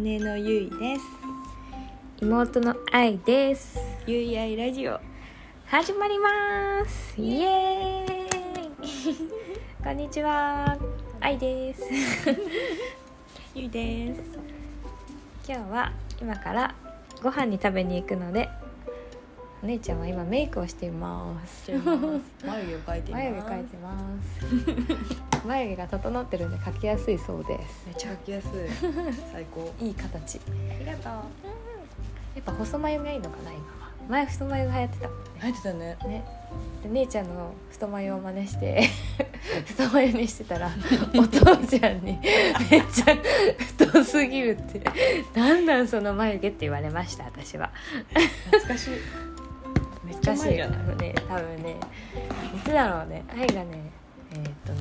姉のゆいです。妹の愛です。ゆいあいラジオ。始まります。イエーイ。こんにちは。愛です。ゆいです。今日は今からご飯に食べに行くのでお姉ちゃんは今メイクをしています。眉毛を描いています。眉毛描いてます眉毛が整ってるんで描きやすいそうです。めっちゃ描きやすい。最高。いい形。ありがとう。やっぱ細眉がいいのかな今は。前太眉が流行ってたもんね。入ってたね。ね。で姉ちゃんの太眉を真似して 太眉にしてたら お父ちゃんにめっちゃ太すぎるって「なんなんその眉毛」って言われました私は。懐かしいめっちゃ前じゃない？ね多分ね。いつだろうね。愛がねえーっとね。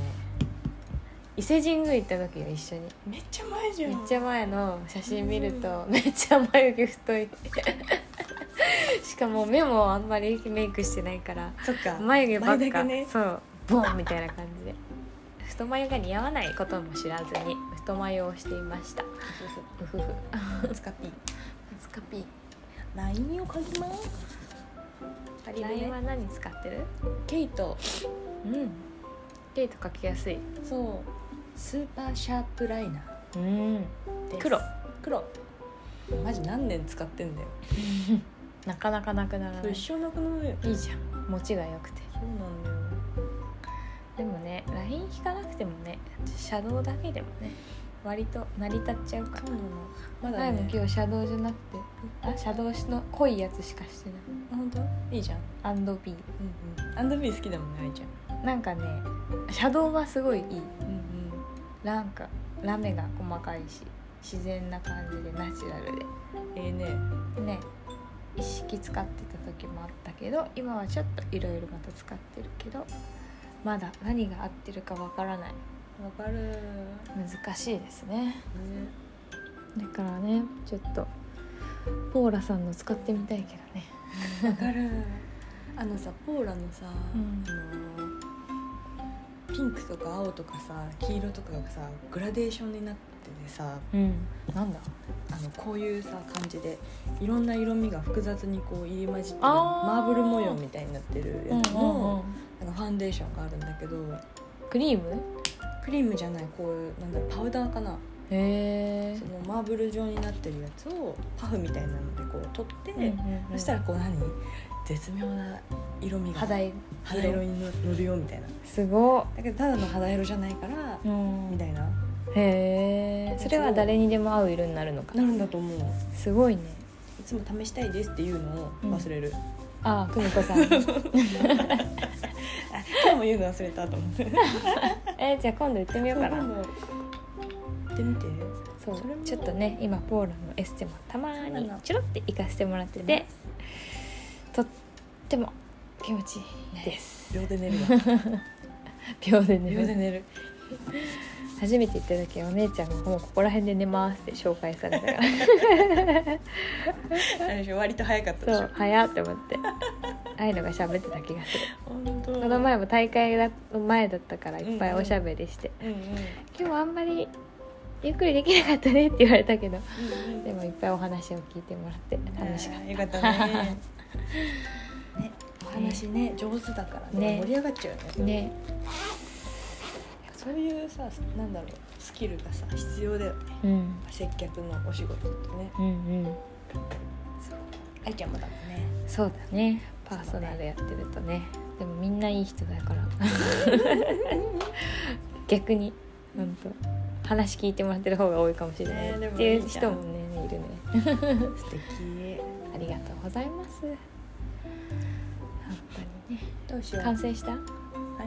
伊勢神宮行った時よ一緒に。めっちゃ前じゃん。めっちゃ前の写真見るとめっちゃ眉毛太い。しかも目もあんまりメイクしてないからそっか。眉毛ばっか、ね。そう。ボンみたいな感じで。太眉が似合わないことも知らずに太眉をしていました。ふふ。そうスカピースカピラインを描きます借りる LINE はね何使ってる？ケイト。うん。ケイト描きやすい。そう。スーパーシャープライナうん。ーです。黒。黒。マジ何年使ってんだよ。なかなかなくならない？一生なくなるよいいじゃん。持ちが良くて。そうなんだよ。でもね LINE 引かなくてもねシャドウだけでもね割と成り立っちゃうからそうなの。まだ前もね今日シャドウじゃなくて。あシャドウの濃いやつしかしてない。あ本当？いいじゃん。アンドビー。うんうん。アンドビー好きだもんね愛ちゃん。なんかねシャドウはすごいいい。うんなんかラメが細かいし自然な感じでナチュラルうんええね。でね。一式使ってた時もあったけど今はちょっといろいろまた使ってるけどまだ何が合ってるかわからないわかる。ね難しいですね。だからねちょっとポーラさんの使ってみたいけどね。わかる。あのさポーラのさ、うん。あのピンクとか青とかさ黄色とかがさグラデーションになっててさうん。なんだ？あのこういうさ感じでいろんな色味が複雑にこう入り混じってマーブル模様みたいになってるやつうんうんうん。のなんかファンデーションがあるんだけどクリーム？クリームじゃないこういうなんだパウダーかな。へえそのマーブル状になってるやつをパフみたいなのでこう取って、そしたらこう何絶妙な色味が肌色肌色に乗るよみたいな。すごだけどただの肌色じゃないから、っ、うん。みたいな。へえそれは誰にでも合う色になるのか。なるんだと思う。いすごいね。つも試したいですっていうのを忘れる、ああ久美子さん。あ今日も言うの忘れたと思ってえじゃあ今度行ってみようかな。行ってみて。そうちょっとね今ポーラのエステもたまにちょろって行かせてもらっててとっても気持ちいいです。秒で寝るわ。秒で寝る。秒で寝る。初めて行った時お姉ちゃんがもうここら辺で寝ますって紹介されたから。割と早かったでしょ。早って思って。ああいうのが喋ってた気がするこの前も大会だ前だったからいっぱいおしゃべりして、今日あんまりゆっくりできなかったねって言われたけど。うんうん。でもいっぱいお話を聞いてもらって楽しかっあーよかったね。ねお話ね上手だからね。ね。盛り上がっちゃうねね。そういうさなんだろうスキルがさ必要だよね。うん。接客のお仕事ってね。うんうん。愛ちゃんもだもんね。そうだね。パーソナルやってるとねでもみんないい人だから。逆に。本当。話聞いてもらってる方が多いかもしれない、ねっていう人もねいるね。素敵。ありがとう。ございます。本当にね。どうしよう。完成した？は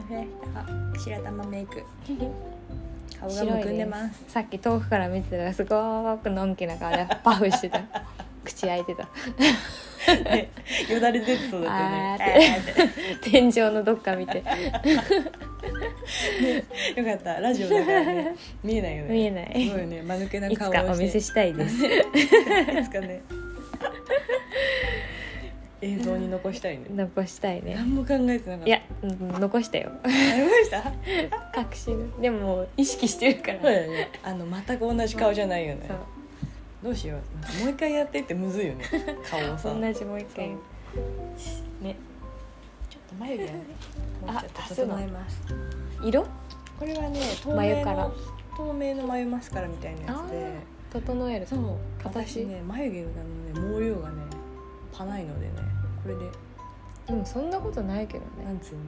いはい。あ白玉メイク。顔がむくんででます。すさっき遠くから見てたらすごくのんきな顔でパフしてた。口開いてたね よだれ出てそうだあったね 天井のどっか見て。よかった。ラジオだからね。見えないよね。見えない。すごいね。間抜けないつ顔をかお見せししたいです。つかね。映像に残したいね。残したいね。何も考えてなかった。いやうん残したよ。ありました？確信でも意識してるから。そうだよね。あの全く同じ顔じゃないよね。そうどうしよう。もう一回やってってむずいよね。顔をさ。同じもう一回。ね。ちょっと眉毛をねもうあちょっと整えます。色？これはね透明眉から。の透明の眉マスカラみたいなやつで。整える。そう。形？私ね眉毛がね毛量がねパないのでね。これで。でもそんなことないけどね。なんつうの？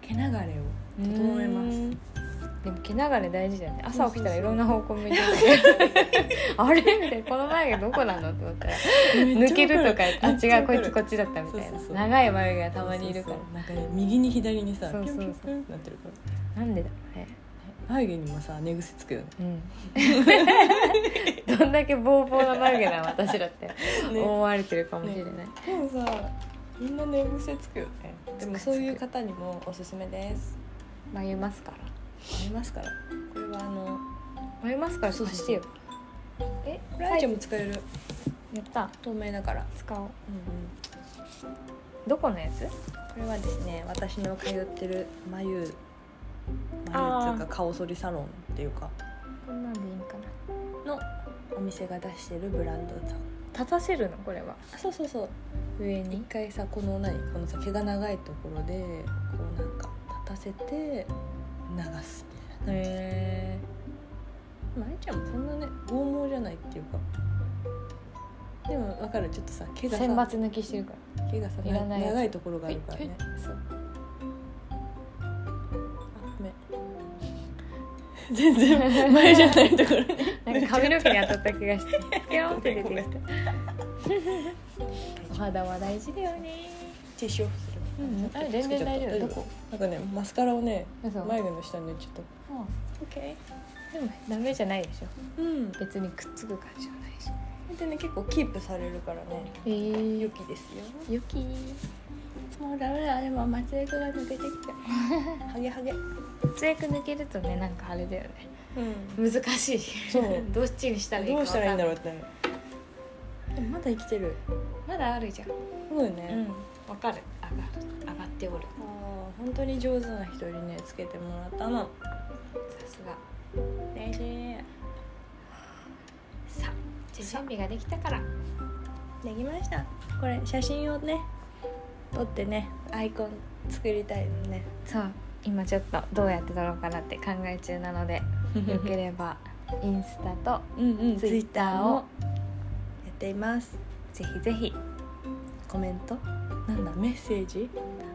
毛流れを整えます。すでも毛流れ大事だよね。朝起きたらいろんな方向向いてる あれ？みたいな。この眉毛どこなの？って。思ったら抜けるとかあ違うこいつこっちだったみたいな。長い眉毛がたまにいるから。なんかね右に左にさそうそうそう。なってるから。なんでだ？ろうね眉毛にもさ寝癖つくよね。うん。どんだけボーボーな眉毛なの私だって。ね。思われてるかもしれない、でもさみんな寝癖つくよね。でもそういう方にもおすすめです。眉マスカラありますから。これはあの眉マスカラそうそう貸してよえ？ライチも使える。やった。透明だから。使おう。うんうん。どこのやつ？これはですね私の通ってる眉眉っていうか顔剃りサロンっていうか。こんなんでいいんかな。のお店が出してるブランドさん。立たせるの？これは。あそうそうそう。一上に？回さこの何？このさ毛が長いところでこうなんか立たせて流すみたいなへまあ愛ちゃんもそんなね剛毛じゃないっていうか。でも分かるちょっとさ毛がさ選抜抜きしてるから。毛がさいらない長いところがあるからね。そう。全然前じゃないところに。なんか髪の毛に当たった気がして ピョンって出てきた。お肌は大事だよね。ティッシュオフするうんあ全然大丈夫。どこ？なんかねマスカラをね嘘。眉毛の下に塗っちゃっうんたでもダメじゃないでしょ。うん。別にくっつく感じはないし。でね結構キープされるからね。え。ー、良きですよ。ゆき。もうダメだでも松江が抜けてきた。ハゲハゲ。ツエク抜けるとねなんかあれだよね。うん。難しい。そう。どっちにしたらいいかどうしたらいいんだろううって。でもまだ生きてる。まだあるじゃん。そうよね、うん。わかる上がる上がっておる。ああ本当に上手な人にね。つけてもらったの。さすが。大事。さあじゃあ準備ができたから。できました。これ写真をね撮ってねアイコン作りたいのね。そう。今ちょっとどうやって撮ろうかなって考え中なので よければインスタとツイッターをやっています。ぜひぜひコメント？なんだ？メッセージ？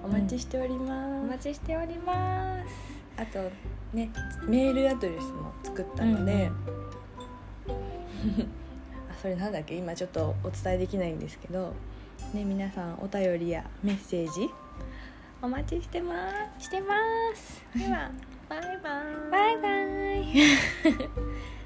お待ちしておりおます、待ちしております。あとねメールアドレスも作ったので、あそれなんだっけ？今ちょっとお伝えできないんですけど。ね皆さんお便りやメッセージ？お待ちしてます。してます。ではバイバイ。バイバイ